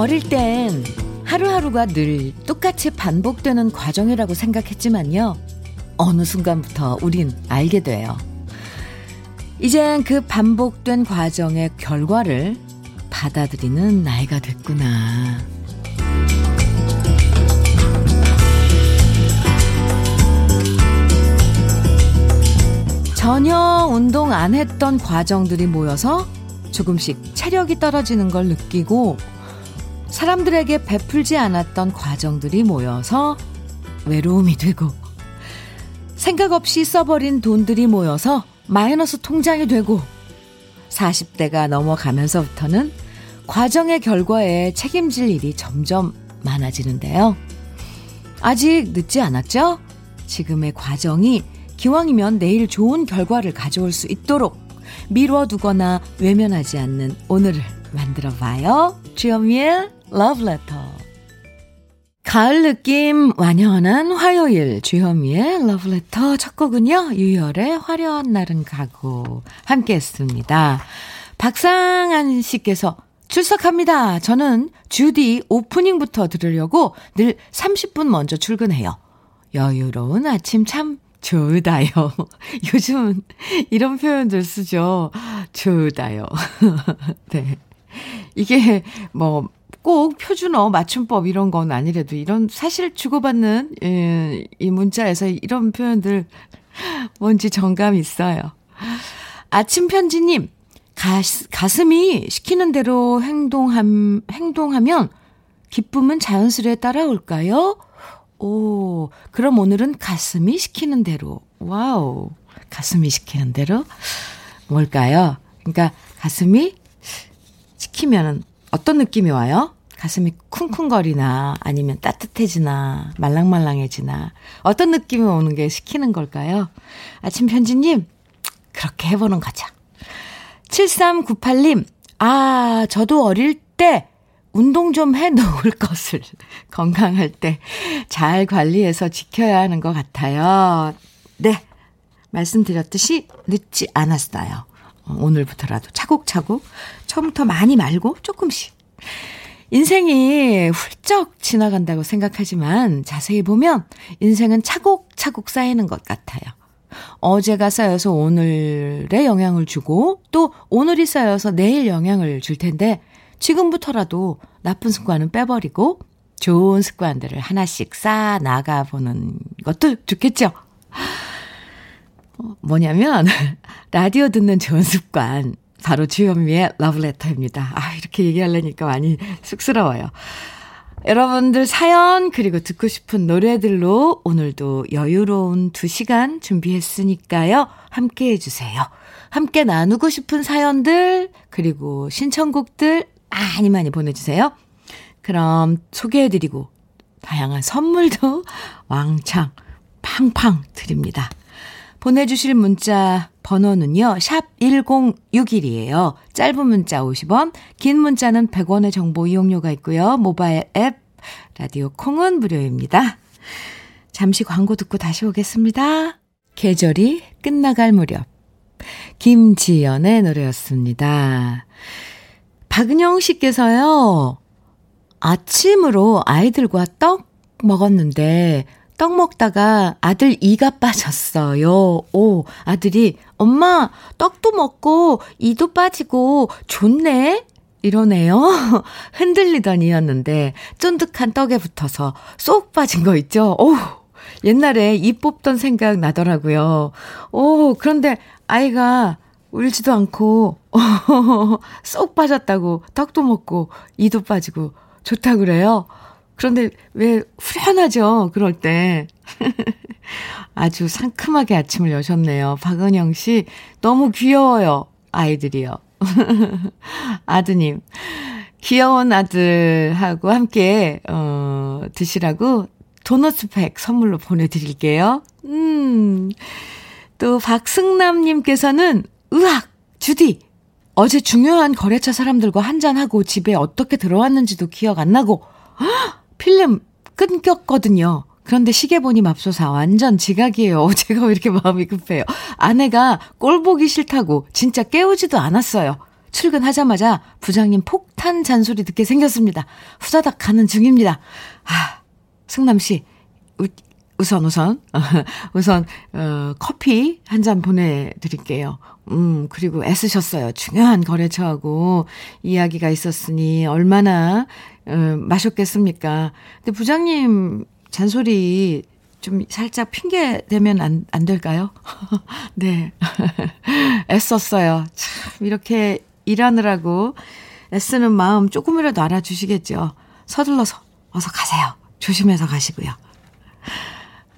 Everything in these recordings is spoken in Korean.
어릴 땐 하루하루가 늘 똑같이 반복되는 과정이라고 생각했지만요. 어느 순간부터 우린 알게 돼요. 이젠 그 반복된 과정의 결과를 받아들이는 나이가 됐구나. 전혀 운동 안 했던 과정들이 모여서 조금씩 체력이 떨어지는 걸 느끼고 사람들에게 베풀지 않았던 과정들이 모여서 외로움이 되고 생각 없이 써버린 돈들이 모여서 마이너스 통장이 되고 40대가 넘어가면서부터는 과정의 결과에 책임질 일이 점점 많아지는데요. 아직 늦지 않았죠? 지금의 과정이 기왕이면 내일 좋은 결과를 가져올 수 있도록 미뤄두거나 외면하지 않는 오늘을 만들어 봐요. 주현미의 Love Letter. 가을 느낌 완연한 화요일 주현미의 Love Letter 첫 곡은요. 유열의 화려한 날은 가고 함께 했습니다. 박상한 씨께서 출석합니다. 저는 주디 오프닝부터 들으려고 늘 30분 먼저 출근해요. 여유로운 아침 참 좋다요. 요즘은 이런 표현들 쓰죠. 좋다요. 네. 이게 뭐 꼭 표준어 맞춤법 이런 건 아니래도 이런 사실 주고받는 예, 이 문자에서 이런 표현들 뭔지 정감 있어요. 아침 편지님 가슴이 시키는 대로 행동함 행동하면 기쁨은 자연스레 따라올까요? 오, 그럼 오늘은 가슴이 시키는 대로. Wow. 가슴이 시키는 대로? 뭘까요? 그러니까 가슴이 시키면은 어떤 느낌이 와요? 가슴이 쿵쿵거리나 아니면 따뜻해지나 말랑말랑해지나 어떤 느낌이 오는 게 시키는 걸까요? 아침 편지님 그렇게 해보는 거죠. 7398님 아 저도 어릴 때 운동 좀 해 놓을 것을 건강할 때 잘 관리해서 지켜야 하는 것 같아요. 네. 말씀드렸듯이 늦지 않았어요. 오늘부터라도 차곡차곡 처음부터 많이 말고 조금씩. 인생이 훌쩍 지나간다고 생각하지만 자세히 보면 인생은 차곡차곡 쌓이는 것 같아요. 어제가 쌓여서 오늘에 영향을 주고 또 오늘이 쌓여서 내일 영향을 줄 텐데 지금부터라도 나쁜 습관은 빼버리고 좋은 습관들을 하나씩 쌓아 나가보는 것도 좋겠죠. 뭐냐면, 라디오 듣는 좋은 습관. 바로 주현미의 러브레터입니다. 아, 이렇게 얘기하려니까 많이 쑥스러워요. 여러분들 사연, 그리고 듣고 싶은 노래들로 오늘도 여유로운 두 시간 준비했으니까요. 함께 해주세요. 함께 나누고 싶은 사연들, 그리고 신청곡들 많이 많이 보내주세요. 그럼 소개해드리고, 다양한 선물도 왕창, 팡팡 드립니다. 보내주실 문자 번호는요, 샵 1061이에요. 짧은 문자 50원, 긴 문자는 100원의 정보 이용료가 있고요. 모바일 앱, 라디오 콩은 무료입니다. 잠시 광고 듣고 다시 오겠습니다. 계절이 끝나갈 무렵. 김지연의 노래였습니다. 박은영 씨께서요, 아침으로 아이들과 떡 먹었는데, 떡 먹다가 아들 이가 빠졌어요. 오, 아들이, 엄마, 떡도 먹고, 이도 빠지고, 좋네? 이러네요. 흔들리던 이였는데, 쫀득한 떡에 붙어서 쏙 빠진 거 있죠? 오, 옛날에 이 뽑던 생각 나더라고요. 오, 그런데 아이가 울지도 않고, 쏙 빠졌다고, 떡도 먹고, 이도 빠지고, 좋다 그래요. 그런데 왜 후련하죠? 그럴 때. 아주 상큼하게 아침을 여셨네요. 박은영 씨, 너무 귀여워요. 아이들이요. 아드님, 귀여운 아들하고 함께, 어, 드시라고 도너츠 팩 선물로 보내드릴게요. 음. 또 박승남님께서는, 으악! 주디! 어제 중요한 거래처 사람들과 한잔하고 집에 어떻게 들어왔는지도 기억 안 나고, 헉! 필름 끊겼거든요. 그런데 시계 보니 맙소사 완전 지각이에요. 제가 왜 이렇게 마음이 급해요. 아내가 꼴 보기 싫다고 진짜 깨우지도 않았어요. 출근하자마자 부장님 폭탄 잔소리 듣게 생겼습니다. 후다닥 가는 중입니다. 아, 승남 씨, 우선, 우선, 우선, 어, 커피 한 잔 보내 드릴게요. 음, 그리고 애쓰셨어요. 중요한 거래처하고 이야기가 있었으니 얼마나, 어, 마셨겠습니까. 근데 부장님 잔소리 좀 살짝 핑계 대면 안, 안 될까요? 네. 애썼어요. 참, 이렇게 일하느라고 애쓰는 마음 조금이라도 알아주시겠죠. 서둘러서 어서 가세요. 조심해서 가시고요.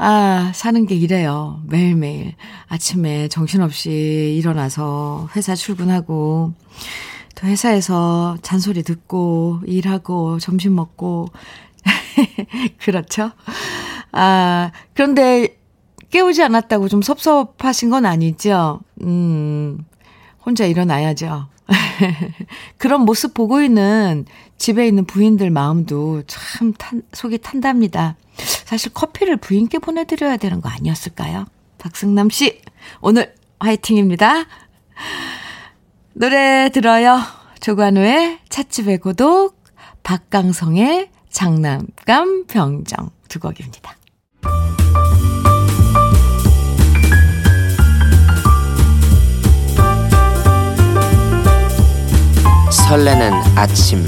아, 사는 게 이래요. 매일매일. 아침에 정신없이 일어나서 회사 출근하고, 또 회사에서 잔소리 듣고, 일하고, 점심 먹고, 그렇죠? 아, 그런데 깨우지 않았다고 좀 섭섭하신 건 아니죠? 음, 혼자 일어나야죠. 그런 모습 보고 있는 집에 있는 부인들 마음도 참 탄, 속이 탄답니다. 사실 커피를 부인께 보내드려야 되는 거 아니었을까요? 박승남 씨, 오늘 화이팅입니다. 노래 들어요. 조관우의 찻집의 고독, 박강성의 장난감 병정 두 곡입니다. 설레는 아침.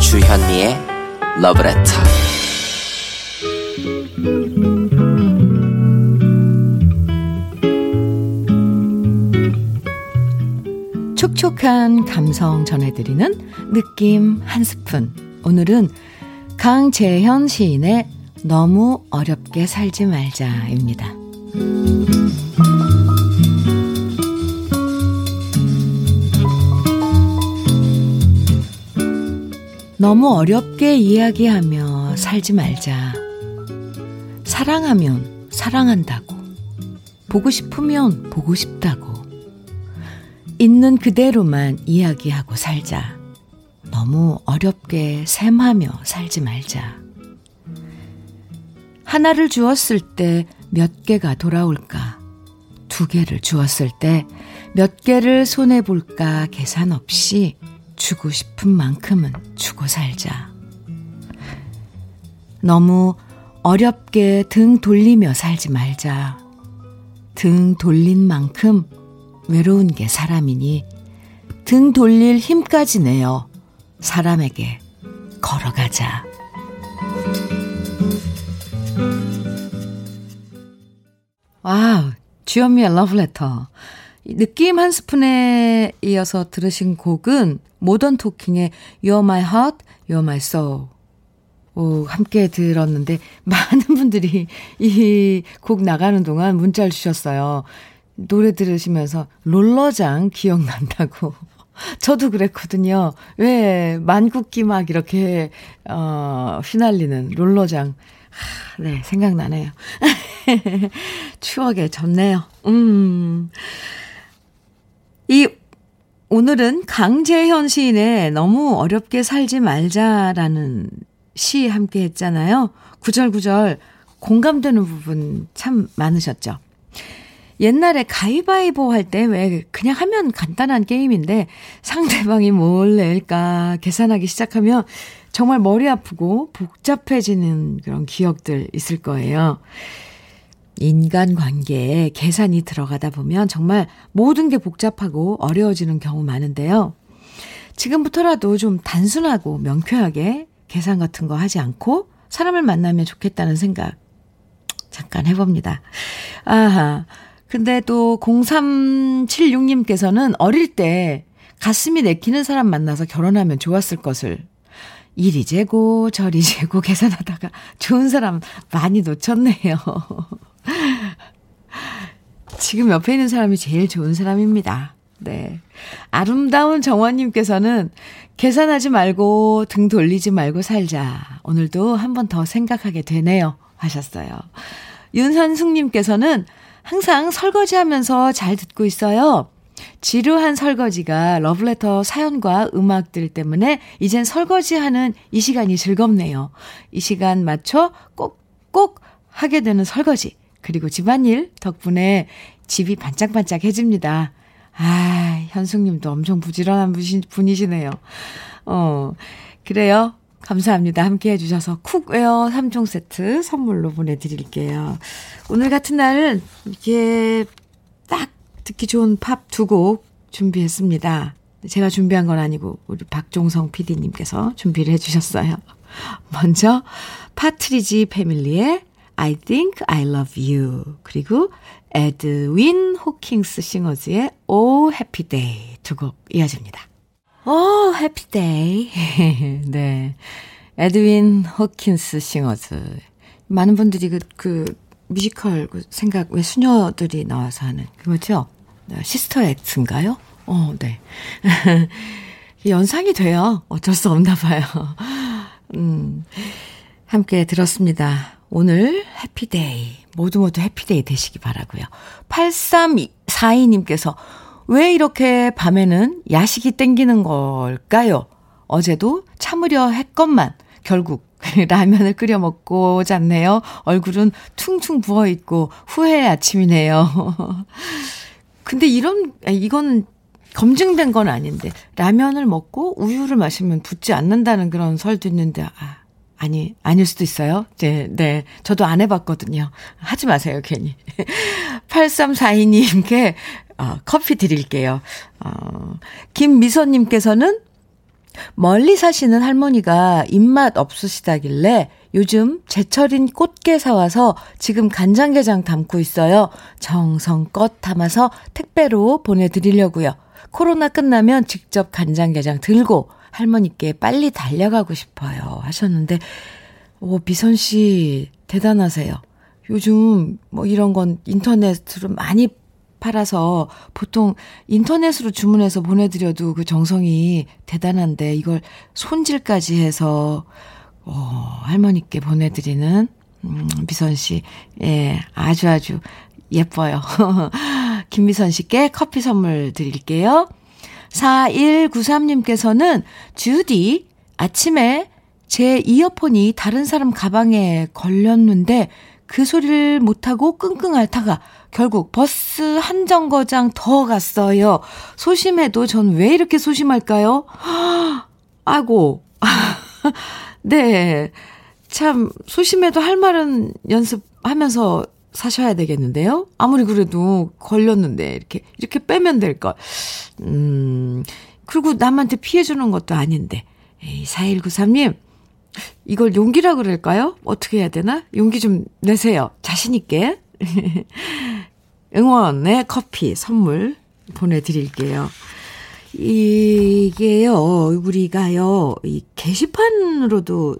주현미의 러브레터. 촉촉한 감성 전해드리는 느낌 한 스푼. 오늘은 강재현 시인의 너무 어렵게 살지 말자입니다. 너무 어렵게 이야기하며 살지 말자. 사랑하면 사랑한다고. 보고 싶으면 보고 싶다고. 있는 그대로만 이야기하고 살자. 너무 어렵게 샘하며 살지 말자. 하나를 주었을 때 몇 개가 돌아올까? 두 개를 주었을 때 몇 개를 손해볼까 계산 없이 주고 싶은 만큼은 주고 살자. 너무 어렵게 등 돌리며 살지 말자. 등 돌린 만큼 외로운 게 사람이니 등 돌릴 힘까지 내어 사람에게 걸어가자. Wow, 주현미의 러브레터. 느낌 한 스푼에 이어서 들으신 곡은 모던 토킹의 You're My Heart, You're My Soul. 오, 함께 들었는데 많은 분들이 이 곡 나가는 동안 문자를 주셨어요. 노래 들으시면서 롤러장 기억난다고. 저도 그랬거든요. 왜 만국기 막 이렇게 어 휘날리는 롤러장. 하, 네, 생각나네요. 추억에 젖네요. 음. 이 오늘은 강재현 시인의 너무 어렵게 살지 말자라는 시 함께 했잖아요. 구절구절 공감되는 부분 참 많으셨죠. 옛날에 가위바위보 할 때 왜 그냥 하면 간단한 게임인데 상대방이 뭘 낼까 계산하기 시작하면 정말 머리 아프고 복잡해지는 그런 기억들 있을 거예요. 인간 관계에 계산이 들어가다 보면 정말 모든 게 복잡하고 어려워지는 경우 많은데요. 지금부터라도 좀 단순하고 명쾌하게 계산 같은 거 하지 않고 사람을 만나면 좋겠다는 생각 잠깐 해봅니다. 아하. 근데 또 0376님께서는 어릴 때 가슴이 내키는 사람 만나서 결혼하면 좋았을 것을 이리 재고 저리 재고 계산하다가 좋은 사람 많이 놓쳤네요. 지금 옆에 있는 사람이 제일 좋은 사람입니다. 네. 아름다운 정원님께서는 계산하지 말고 등 돌리지 말고 살자. 오늘도 한 번 더 생각하게 되네요. 하셨어요. 윤선숙님께서는 항상 설거지 하면서 잘 듣고 있어요. 지루한 설거지가 러브레터 사연과 음악들 때문에 이젠 설거지하는 이 시간이 즐겁네요. 이 시간 맞춰 꼭꼭 하게 되는 설거지. 그리고 집안일 덕분에 집이 반짝반짝해집니다. 아, 현숙님도 엄청 부지런한 분이시네요. 어, 그래요. 감사합니다. 함께 해주셔서 cookware 3종 세트 선물로 보내드릴게요. 오늘 같은 날은 이게 딱 듣기 좋은 팝 두 곡 준비했습니다. 제가 준비한 건 아니고 우리 박종성 PD님께서 준비를 해주셨어요. 먼저 파트리지 패밀리의 I think I love you 그리고 에드윈 호킹스 싱어즈의 Oh Happy Day 두 곡 이어집니다. Oh Happy Day 네 에드윈 호킹스 싱어즈 많은 분들이 그, 그 뮤지컬 그 생각 왜 수녀들이 나와서 하는 그거죠? 시스터 액트인가요? 어, 네. 연상이 돼요. 어쩔 수 없나 봐요. 음, 함께 들었습니다. Oh Happy Day. 모두 모두 happy day 되시기 바라고요. 8342님께서 왜 이렇게 밤에는 야식이 땡기는 걸까요? 어제도 참으려 했건만 결국 라면을 끓여 먹고 잤네요. 얼굴은 퉁퉁 부어 있고 후회의 아침이네요. 근데 이런 이거는 검증된 건 아닌데 라면을 먹고 우유를 마시면 붓지 않는다는 그런 설도 있는데 아 아니 아닐 수도 있어요. 네, 네. 저도 안 해봤거든요. 하지 마세요 괜히. 8342님께 어, 커피 드릴게요. 어, 김미선님께서는 멀리 사시는 할머니가 입맛 없으시다길래 요즘 제철인 꽃게 사와서 지금 간장게장 담고 있어요. 정성껏 담아서 택배로 보내드리려고요. 코로나 끝나면 직접 간장게장 들고 할머니께 빨리 달려가고 싶어요. 하셨는데, 오, 미선 씨, 대단하세요. 요즘 뭐 이런 건 인터넷으로 많이 팔아서 보통 인터넷으로 주문해서 보내드려도 그 정성이 대단한데 이걸 손질까지 해서, 어, 할머니께 보내드리는, 음, 미선 씨, 예, 아주 아주 예뻐요. 김미선 씨께 커피 선물 드릴게요. 4193님께서는 주디, 아침에 제 이어폰이 다른 사람 가방에 걸렸는데 그 소리를 못하고 끙끙 앓다가 결국 버스 한 정거장 더 갔어요. 소심해도 전 왜 이렇게 소심할까요? 아고. 네. 참, 소심해도 할 말은 연습하면서 사셔야 되겠는데요? 아무리 그래도 걸렸는데, 이렇게, 이렇게 빼면 될 걸. 음, 그리고 남한테 피해주는 것도 아닌데. 에이, 4193님, 이걸 용기라 그럴까요? 어떻게 해야 되나? 용기 좀 내세요. 자신있게. 응원의 커피 선물 보내드릴게요. 이게요, 우리가요, 이 게시판으로도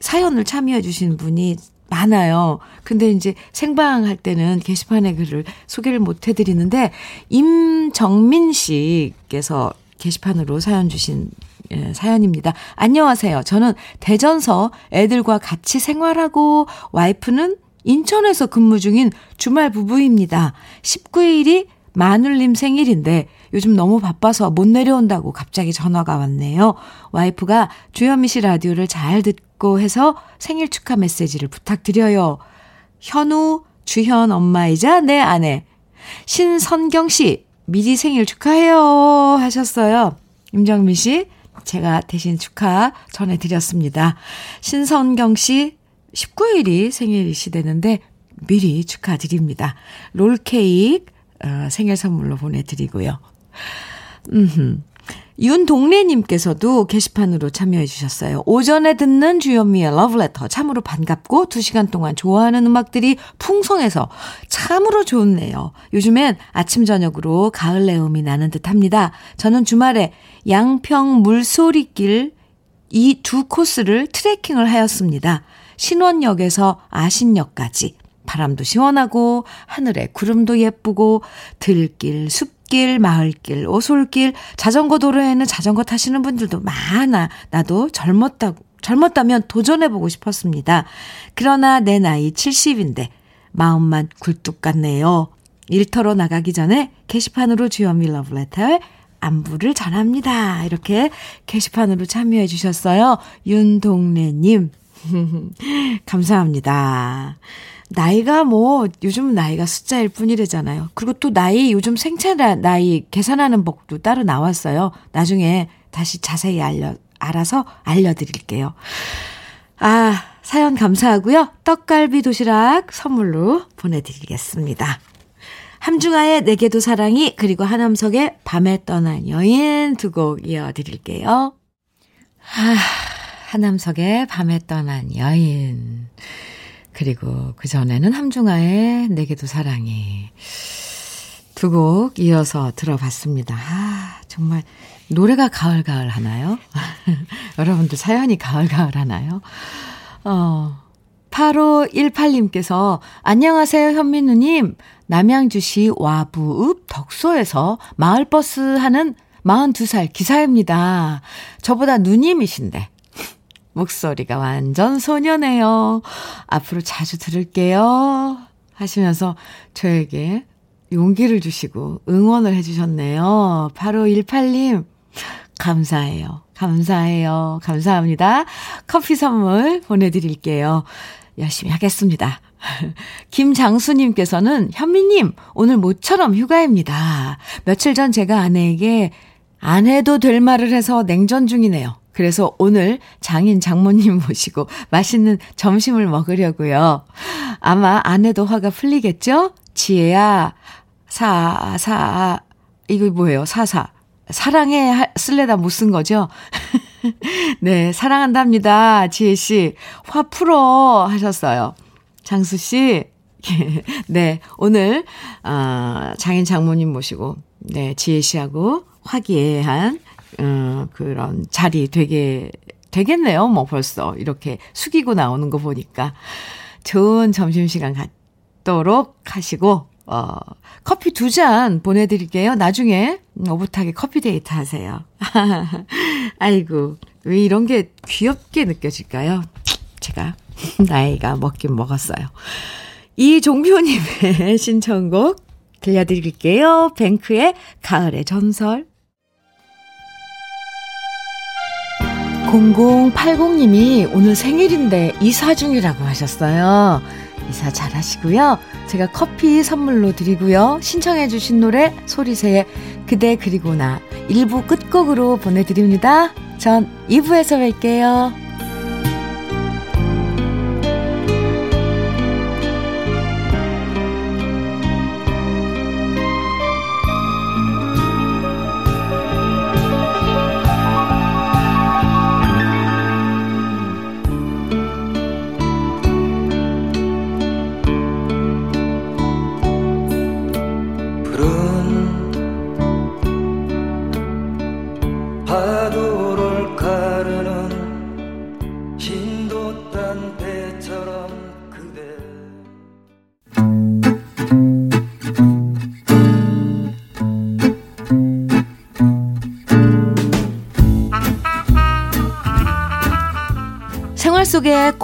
사연을 참여해주신 분이 많아요. 근데 이제 생방할 때는 게시판에 글을 소개를 못 해드리는데, 임정민 씨께서 게시판으로 사연 주신 예, 사연입니다. 안녕하세요. 저는 대전서 애들과 같이 생활하고 와이프는 인천에서 근무 중인 주말 부부입니다. 19일이 마눌님 생일인데 요즘 너무 바빠서 못 내려온다고 갑자기 전화가 왔네요. 와이프가 주현미 씨 라디오를 잘 듣고 해서 생일 축하 메시지를 부탁드려요. 현우, 주현 엄마이자 내 아내. 신선경 씨, 미리 생일 축하해요. 하셨어요. 임정미 씨, 제가 대신 축하 전해드렸습니다. 신선경 씨, 19일이 생일이시되는데 미리 축하드립니다. 롤케이크 어, 생일 선물로 보내드리고요. 음흠. 윤동래님께서도 게시판으로 참여해 주셨어요. 오전에 듣는 주현미의 러브레터 참으로 반갑고 2시간 동안 좋아하는 음악들이 풍성해서 참으로 좋네요. 요즘엔 아침 저녁으로 가을 내음이 나는 듯합니다. 저는 주말에 양평 물소리길 이 두 코스를 트레킹을 하였습니다. 신원역에서 아신역까지 바람도 시원하고 하늘에 구름도 예쁘고 들길, 숲 길, 마을길, 오솔길, 자전거 도로에는 자전거 타시는 분들도 많아. 나도 젊었다 젊었다면 도전해보고 싶었습니다. 그러나 내 나이 70인데 마음만 굴뚝 같네요. 일터로 나가기 전에 게시판으로 주현미 러브레터의 안부를 전합니다. 이렇게 게시판으로 참여해 주셨어요. 윤동래님. 감사합니다. 나이가 뭐, 요즘 나이가 숫자일 뿐이래잖아요. 그리고 또 나이, 요즘 생체 나이 계산하는 법도 따로 나왔어요. 나중에 다시 자세히 알려, 알아서 알려드릴게요. 아, 사연 감사하고요. 떡갈비 도시락 선물로 보내드리겠습니다. 함중아의 내게도 사랑이 그리고 하남석의 밤에 떠난 여인 두 곡 이어드릴게요. 아, 하남석의 밤에 떠난 여인 그리고 그 전에는 함중아의 내게도 사랑이 두 곡 이어서 들어봤습니다. 아, 정말 노래가 가을가을 하나요? 여러분들 사연이 가을가을 하나요? 어, 8518님께서 안녕하세요 현민우님 남양주시 와부읍 덕소에서 마을버스 하는 42살 기사입니다. 저보다 누님이신데 목소리가 완전 소녀네요. 앞으로 자주 들을게요. 하시면서 저에게 용기를 주시고 응원을 해주셨네요. 8518님, 감사해요. 감사해요. 감사합니다. 커피 선물 보내드릴게요. 열심히 하겠습니다. 김장수님께서는 현미님, 오늘 모처럼 휴가입니다. 며칠 전 제가 아내에게 안 해도 될 말을 해서 냉전 중이네요. 그래서 오늘 장인 장모님 모시고 맛있는 점심을 먹으려고요. 아마 아내도 화가 풀리겠죠? 지혜야, 사, 사, 이거 뭐예요? 사사. 사랑해 쓸래다 못 쓴 거죠? 네, 사랑한답니다. 지혜씨. 화 풀어 하셨어요. 장수씨. 네, 오늘, 아, 장인 장모님 모시고, 네, 지혜씨하고 화기애애한 음, 그런 자리 되게, 되겠네요. 뭐 벌써. 이렇게 숙이고 나오는 거 보니까. 좋은 점심시간 갖도록 하시고, 어, 커피 두 잔 보내드릴게요. 나중에 오붓하게 커피 데이트 하세요. 아이고, 왜 이런 게 귀엽게 느껴질까요? 제가 나이가 먹긴 먹었어요. 이종표님의 신청곡 들려드릴게요. 뱅크의 가을의 전설. 0080님이 오늘 생일인데 이사 중이라고 하셨어요. 이사 잘 하시고요. 제가 커피 선물로 드리고요. 신청해주신 노래 소리새의 그대 그리고 나 1부 끝곡으로 보내드립니다. 전 2부에서 뵐게요.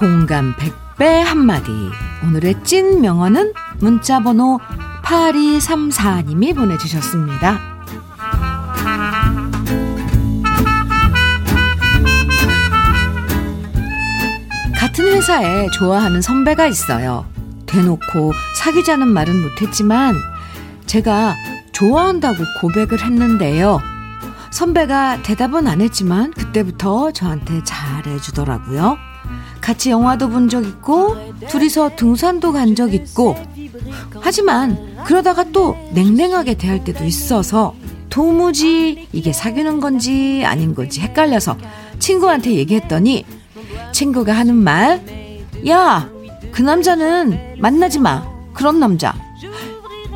공감 100배 한마디. 오늘의 찐 명언은 문자번호 8234님이 보내주셨습니다. 같은 회사에 좋아하는 선배가 있어요. 대놓고 사귀자는 말은 못했지만 제가 좋아한다고 고백을 했는데요. 선배가 대답은 안 했지만 그때부터 저한테 잘해주더라고요. 같이 영화도 본 적 있고, 둘이서 등산도 간 적 있고, 하지만 그러다가 또 냉랭하게 대할 때도 있어서 도무지 이게 사귀는 건지 아닌 건지 헷갈려서 친구한테 얘기했더니 친구가 하는 말, 야, 그 남자는 만나지 마. 그런 남자.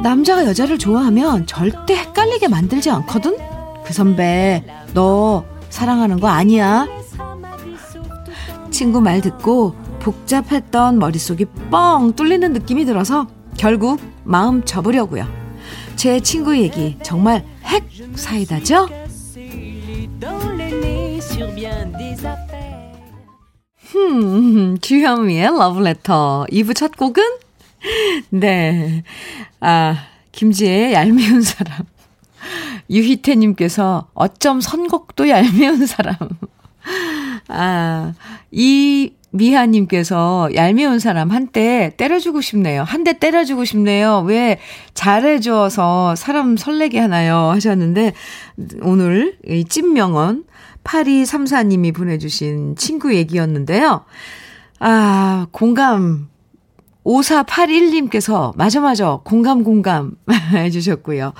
남자가 여자를 좋아하면 절대 헷갈리게 만들지 않거든? 그 선배, 너 사랑하는 거 아니야? 친구 말 듣고 복잡했던 머릿속이 뻥 뚫리는 느낌이 들어서 결국 마음 접으려고요. 제 친구 얘기 정말 핵 사이다죠? 흠, 주현미의 러브레터 2부 첫 곡은? 네. 아, 김지혜의 얄미운 사람. 유희태님께서 어쩜 선곡도 얄미운 사람. 아, 이 미하님께서 얄미운 사람 한때 때려주고 싶네요. 한 대 때려주고 싶네요. 왜 잘해줘서 사람 설레게 하나요? 하셨는데, 오늘 이 찐명언 8234님이 보내주신 친구 얘기였는데요. 아, 공감. 5481님께서, 맞아, 맞아. 공감, 공감. 해주셨고요.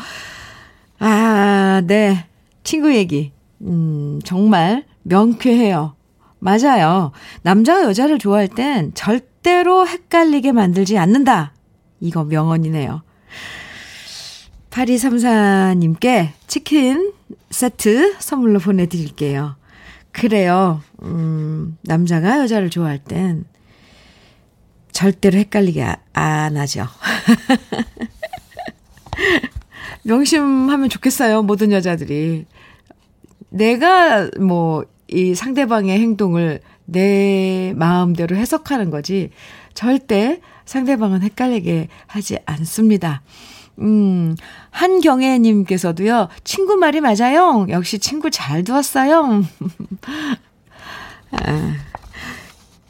아, 네. 친구 얘기. 음, 정말 명쾌해요. 맞아요. 남자가 여자를 좋아할 땐 절대로 헷갈리게 만들지 않는다. 이거 명언이네요. 8234님께 치킨 세트 선물로 보내드릴게요. 그래요. 음, 남자가 여자를 좋아할 땐 절대로 헷갈리게 안 하죠. 명심하면 좋겠어요. 모든 여자들이. 내가 뭐 이 상대방의 행동을 내 마음대로 해석하는 거지 절대 상대방은 헷갈리게 하지 않습니다. 음, 한경애님께서도요, 친구 말이 맞아요. 역시 친구 잘 두었어요. 아,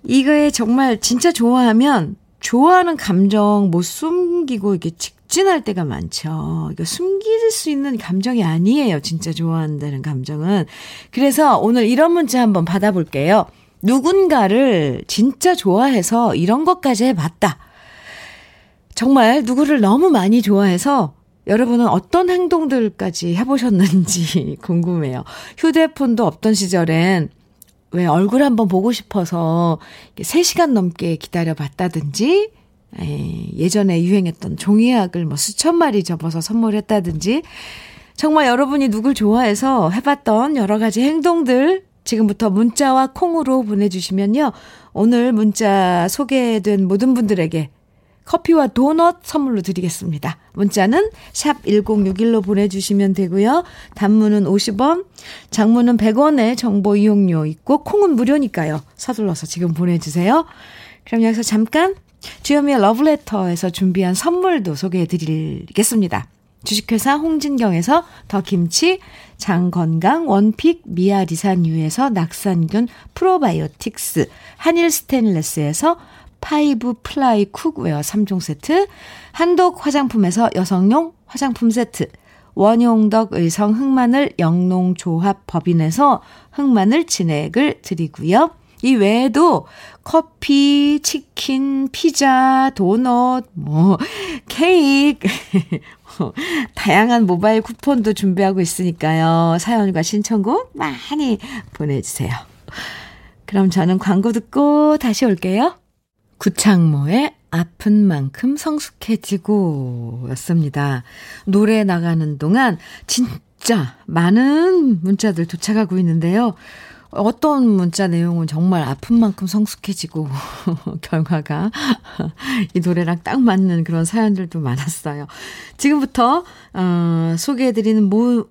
이거에 정말 진짜 좋아하면 좋아하는 감정 못 숨기고 이게 직 진할 때가 많죠. 이거 숨길 수 있는 감정이 아니에요. 진짜 좋아한다는 감정은. 그래서 오늘 이런 문자 한번 받아볼게요. 누군가를 진짜 좋아해서 이런 것까지 해봤다. 정말 누구를 너무 많이 좋아해서 여러분은 어떤 행동들까지 해보셨는지 궁금해요. 휴대폰도 없던 시절엔 왜 얼굴 한번 보고 싶어서 3시간 넘게 기다려 봤다든지, 예전에 유행했던 종이학을 뭐 수천 마리 접어서 선물했다든지, 정말 여러분이 누굴 좋아해서 해봤던 여러 가지 행동들 지금부터 문자와 콩으로 보내주시면요. 오늘 문자 소개된 모든 분들에게 커피와 도넛 선물로 드리겠습니다. 문자는 샵 1061로 보내주시면 되고요. 단문은 50원, 장문은 100원의 정보 이용료 있고 콩은 무료니까요. 서둘러서 지금 보내주세요. 그럼 여기서 잠깐 주현미의 러브레터에서 준비한 선물도 소개해 드리겠습니다. 주식회사 홍진경에서 더 김치, 장건강 one pick 미아리산유에서 낙산균 프로바이오틱스, 한일 스테인레스에서 five ply cookware 3종 세트, 한독 화장품에서 여성용 화장품 세트, 원용덕 의성 흑마늘 영농조합 법인에서 흑마늘 진액을 드리고요. 이 외에도 커피, 치킨, 피자, 도넛, 뭐, 케이크, 다양한 모바일 쿠폰도 준비하고 있으니까요. 사연과 신청곡 많이 보내주세요. 그럼 저는 광고 듣고 다시 올게요. 구창모의 아픈 만큼 성숙해지고 였습니다. 노래 나가는 동안 진짜 많은 문자들 도착하고 있는데요. 어떤 문자 내용은 정말 아픈 만큼 성숙해지고 결과가 이 노래랑 딱 맞는 그런 사연들도 많았어요. 지금부터 어, 소개해드리는 모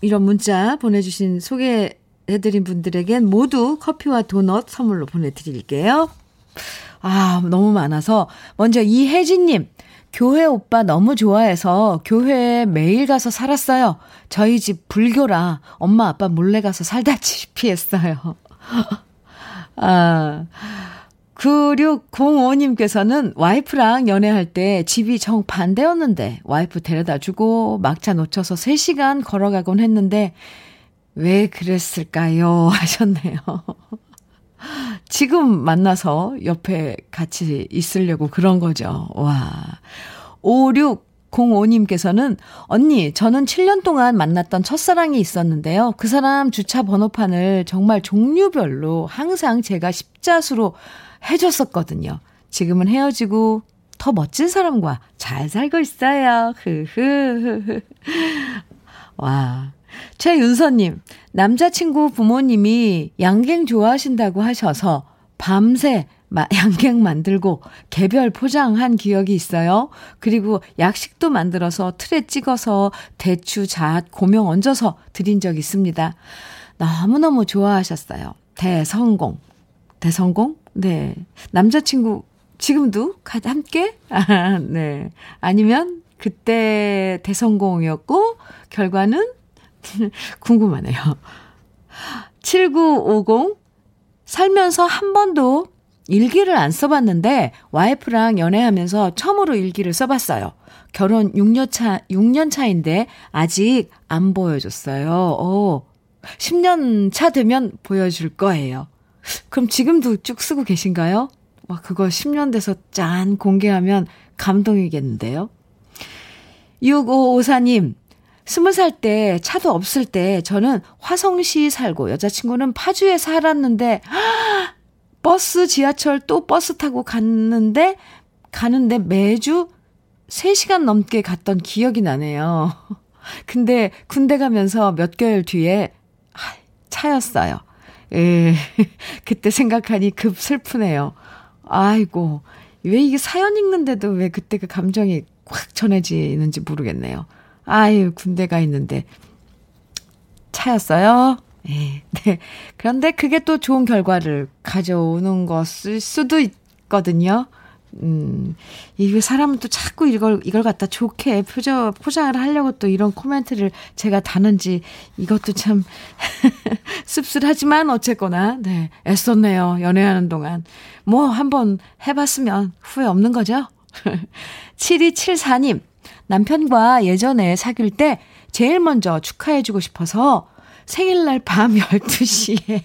이런 문자 보내주신 소개해드린 분들에겐 모두 커피와 도넛 선물로 보내드릴게요. 아, 너무 많아서. 먼저 이혜진님, 교회 오빠 너무 좋아해서 교회에 매일 가서 살았어요. 저희 집 불교라 엄마 아빠 몰래 가서 살다시피 했어요. 아, 9605님께서는 와이프랑 연애할 때 집이 정반대였는데 와이프 데려다 주고 막차 놓쳐서 3시간 걸어가곤 했는데 왜 그랬을까요? 하셨네요. 지금 만나서 옆에 같이 있으려고 그런 거죠. 와. 5605님께서는 언니, 저는 7년 동안 만났던 첫사랑이 있었는데요. 그 사람 주차 번호판을 정말 종류별로 항상 제가 십자수로 해줬었거든요. 지금은 헤어지고 더 멋진 사람과 잘 살고 있어요. 흐흐흐. 와. 최윤서님, 남자친구 부모님이 양갱 좋아하신다고 하셔서 밤새 양갱 만들고 개별 포장한 기억이 있어요. 그리고 약식도 만들어서 틀에 찍어서 대추, 잣, 고명 얹어서 드린 적 있습니다. 너무너무 좋아하셨어요. 대성공. 대성공? 네. 남자친구 지금도 함께? 아, 네. 아니면 그때 대성공이었고 결과는 궁금하네요. 7950 살면서 한 번도 일기를 안 써봤는데 와이프랑 연애하면서 처음으로 일기를 써봤어요. 결혼 6년 차, 6년 차인데 아직 안 보여줬어요. 오, 10년 차 되면 보여줄 거예요. 그럼 지금도 쭉 쓰고 계신가요? 와, 그거 10년 돼서 짠 공개하면 감동이겠는데요? 6554님, 20살 때 차도 없을 때 저는 화성시 살고 여자친구는 파주에 살았는데 버스, 지하철 또 버스 타고 갔는데 가는데 매주 3시간 넘게 갔던 기억이 나네요. 근데 군대 가면서 몇 개월 뒤에 차였어요. 예. 그때 생각하니 급 슬프네요. 아이고. 왜 이게 사연 읽는데도 왜 그때 그 감정이 확 전해지는지 모르겠네요. 아유, 군대 가 있는데. 차였어요? 예. 네. 그런데 그게 또 좋은 결과를 가져오는 것일 수도 있거든요. 음, 이게 사람은 또 자꾸 이걸, 이걸 갖다 좋게 표정, 포장을 하려고 또 이런 코멘트를 제가 다는지 이것도 참 씁쓸하지만 어쨌거나, 네, 애썼네요. 연애하는 동안. 뭐 한번 해봤으면 후회 없는 거죠? 7274님, 남편과 예전에 사귈 때 제일 먼저 축하해주고 싶어서 생일날 밤 12시에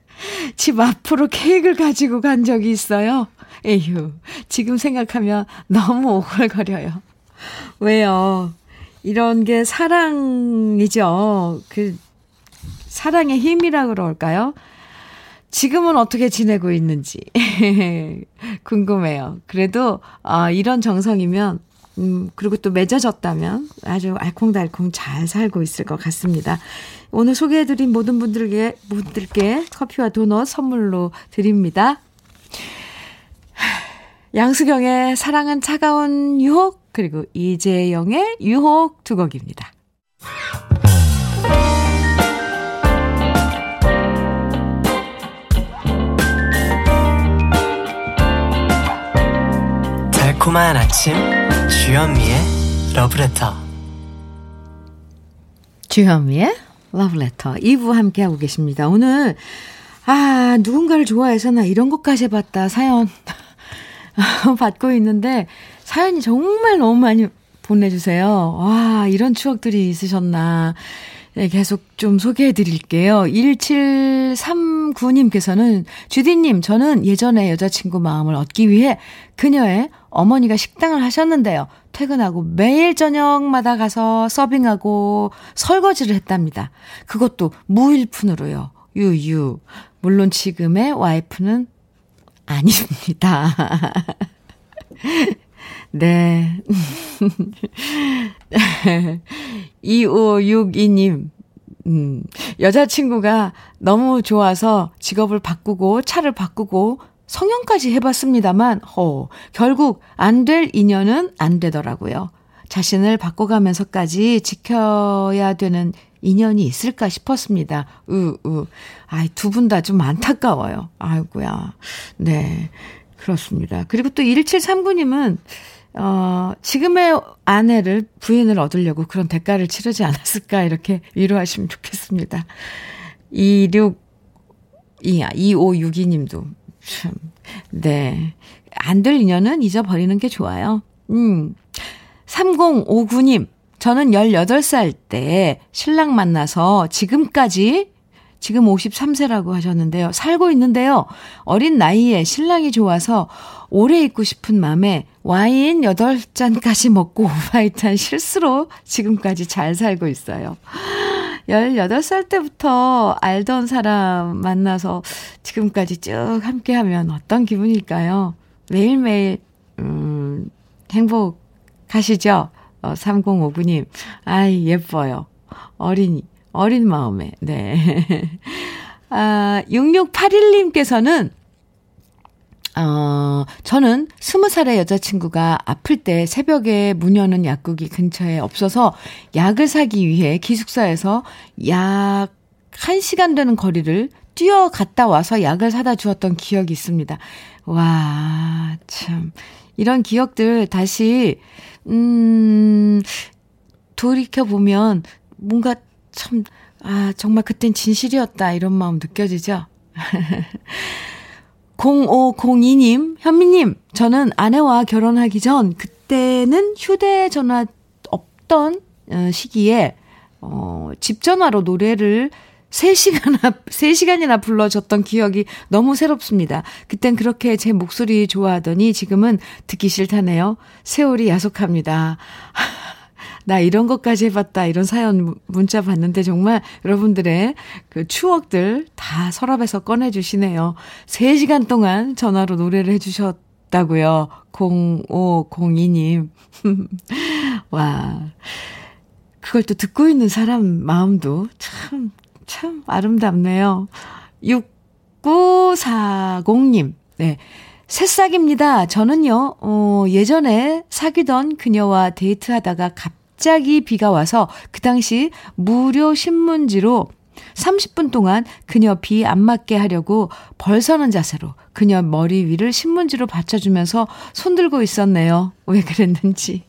집 앞으로 케이크를 가지고 간 적이 있어요. 에휴, 지금 생각하면 너무 오글거려요. 왜요? 이런 게 사랑이죠. 그, 사랑의 힘이라 그럴까요? 지금은 어떻게 지내고 있는지 궁금해요. 그래도 어, 이런 정성이면 음, 그리고 또 맺어졌다면 아주 알콩달콩 잘 살고 있을 것 같습니다. 오늘 소개해드린 모든 분들께, 분들께 커피와 도넛 선물로 드립니다. 양수경의 사랑은 차가운 유혹, 그리고 이재영의 유혹 두 곡입니다. 달콤한 아침, 주현미의 러브레터. 주현미의 러브레터 2부 함께하고 계십니다. 오늘, 아, 누군가를 좋아해서 나 이런 것까지 해봤다 사연 받고 있는데 사연이 정말 너무 많이 보내주세요. 와, 이런 추억들이 있으셨나. 네, 계속 좀 소개해 드릴게요. 1739님께서는 주디님, 저는 예전에 여자친구 마음을 얻기 위해 그녀의 어머니가 식당을 하셨는데요. 퇴근하고 매일 저녁마다 가서 서빙하고 설거지를 했답니다. 그것도 무일푼으로요. 유유. 물론 지금의 와이프는 아닙니다. 네. 2562님, 음, 여자친구가 너무 좋아서 직업을 바꾸고 차를 바꾸고 성형까지 해봤습니다만, 어, 결국 안 될 인연은 안 되더라고요. 자신을 바꿔가면서까지 지켜야 되는 인연이 있을까 싶었습니다. 으, 으. 아이, 두 분 다 좀 안타까워요. 아이고야. 네. 그렇습니다. 그리고 또 1739님은, 어, 지금의 아내를, 부인을 얻으려고 그런 대가를 치르지 않았을까, 이렇게 위로하시면 좋겠습니다. 26, 2562님도, 참, 네. 안 될 인연은 잊어버리는 게 좋아요. 음. 3059님, 저는 18살 때 신랑 만나서 지금까지 지금 53세라고 하셨는데요. 살고 있는데요. 어린 나이에 신랑이 좋아서 오래 있고 싶은 마음에 와인 8잔까지 먹고 오바이트한 실수로 지금까지 잘 살고 있어요. 18살 때부터 알던 사람 만나서 지금까지 쭉 함께 하면 어떤 기분일까요? 매일매일, 음, 행복하시죠? 어, 3059님. 아이, 예뻐요. 어린이, 어린 마음에, 네. 아, 6681님께서는, 어, 저는 20살의 여자친구가 아플 때 새벽에 문 여는 약국이 근처에 없어서 약을 사기 위해 기숙사에서 약 1시간 되는 거리를 뛰어갔다 와서 약을 사다 주었던 기억이 있습니다. 와, 참. 이런 기억들 다시, 음, 돌이켜보면 뭔가 참, 아, 정말 그땐 진실이었다. 이런 마음 느껴지죠? 0502님, 현미님, 저는 아내와 결혼하기 전, 그때는 휴대전화 없던 어, 시기에, 어, 집 전화로 노래를 3시간이나, 3시간이나 불러줬던 기억이 너무 새롭습니다. 그땐 그렇게 제 목소리 좋아하더니 지금은 듣기 싫다네요. 세월이 야속합니다. 나 이런 것까지 해봤다. 이런 사연 문자 봤는데 정말 여러분들의 그 추억들 다 서랍에서 꺼내주시네요. 3시간 동안 전화로 노래를 해주셨다고요. 0502님. 와. 그걸 또 듣고 있는 사람 마음도 참, 참 아름답네요. 6940님. 네. 새싹입니다. 저는요, 어, 예전에 사귀던 그녀와 데이트하다가 갑 갑자기 비가 와서 그 당시 무료 신문지로 30분 동안 그녀 비 안 맞게 하려고 벌서는 자세로 그녀 머리 위를 신문지로 받쳐주면서 손들고 있었네요. 왜 그랬는지.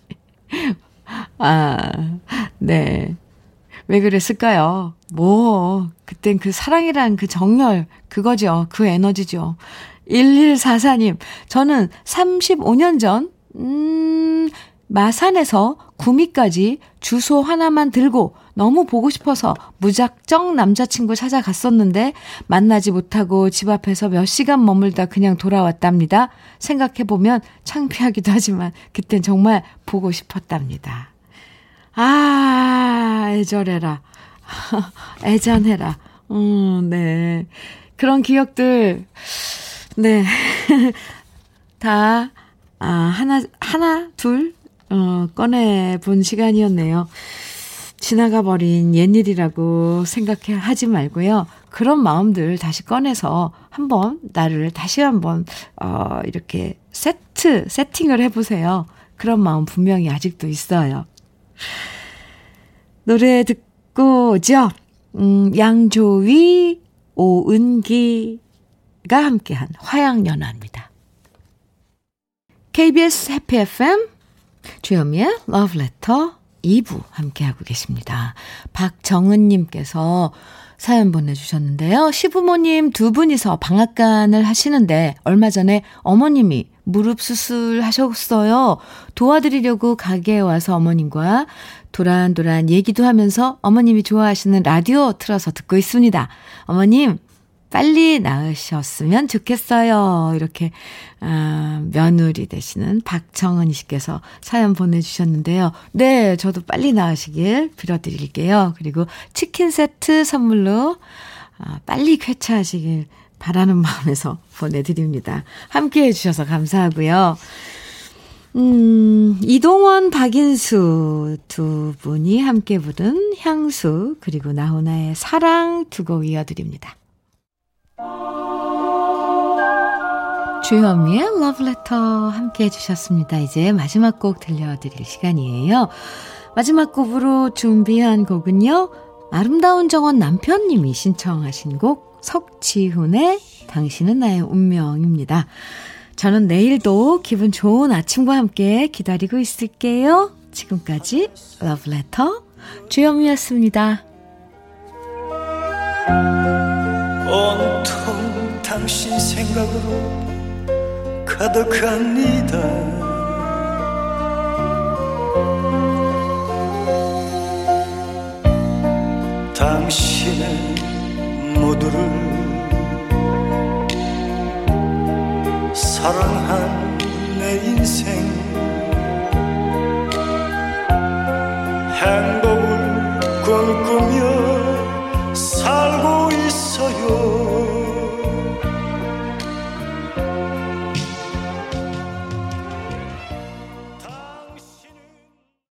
아, 네. 왜 그랬을까요? 뭐, 그땐 그 사랑이란 그 정열, 그거죠. 그 에너지죠. 1144님, 저는 35년 전, 음, 마산에서 구미까지 주소 하나만 들고 너무 보고 싶어서 무작정 남자친구 찾아갔었는데 만나지 못하고 집 앞에서 몇 시간 머물다 그냥 돌아왔답니다. 생각해보면 창피하기도 하지만 그땐 정말 보고 싶었답니다. 아, 애절해라. 애잔해라. 음, 네. 그런 기억들, 네. 다, 아, 하나, 하나, 둘, 어, 꺼내본 시간이었네요. 지나가 버린 옛일이라고 생각해 하지 말고요. 그런 마음들 다시 꺼내서 한번 나를 다시 한번 어 이렇게 세트 세팅을 해 보세요. 그런 마음 분명히 아직도 있어요. 노래 듣고 오죠. 음, 양조위 오은기가 함께한 화양연화입니다. KBS 해피 FM 주현미의 Love Letter 2부 함께하고 계십니다. 박정은님께서 사연 보내주셨는데요. 시부모님 두 분이서 방앗간을 하시는데 얼마 전에 어머님이 무릎 수술하셨어요. 도와드리려고 가게에 와서 어머님과 도란도란 얘기도 하면서 어머님이 좋아하시는 라디오 틀어서 듣고 있습니다. 어머님, 빨리 나으셨으면 좋겠어요. 이렇게, 아, 며느리 되시는 박정은 씨께서 사연 보내주셨는데요. 네, 저도 빨리 나으시길 빌어드릴게요. 그리고 치킨 세트 선물로, 아, 빨리 쾌차하시길 바라는 마음에서 보내드립니다. 함께 해주셔서 감사하고요. 음, 이동원, 박인수 두 분이 함께 부른 향수, 그리고 나훈아의 사랑 두 곡 이어드립니다. 주현미의 Letter 함께 해주셨습니다. 이제 마지막 곡 들려드릴 시간이에요. 마지막 곡으로 준비한 곡은요. 아름다운 정원 남편님이 신청하신 곡 석지훈의 당신은 나의 운명입니다. 저는 내일도 기분 좋은 아침과 함께 기다리고 있을게요. 지금까지 Letter 주현미였습니다. 온통 당신 생각으로 가득합니다. 당신의 모두를 사랑한 내 인생 행복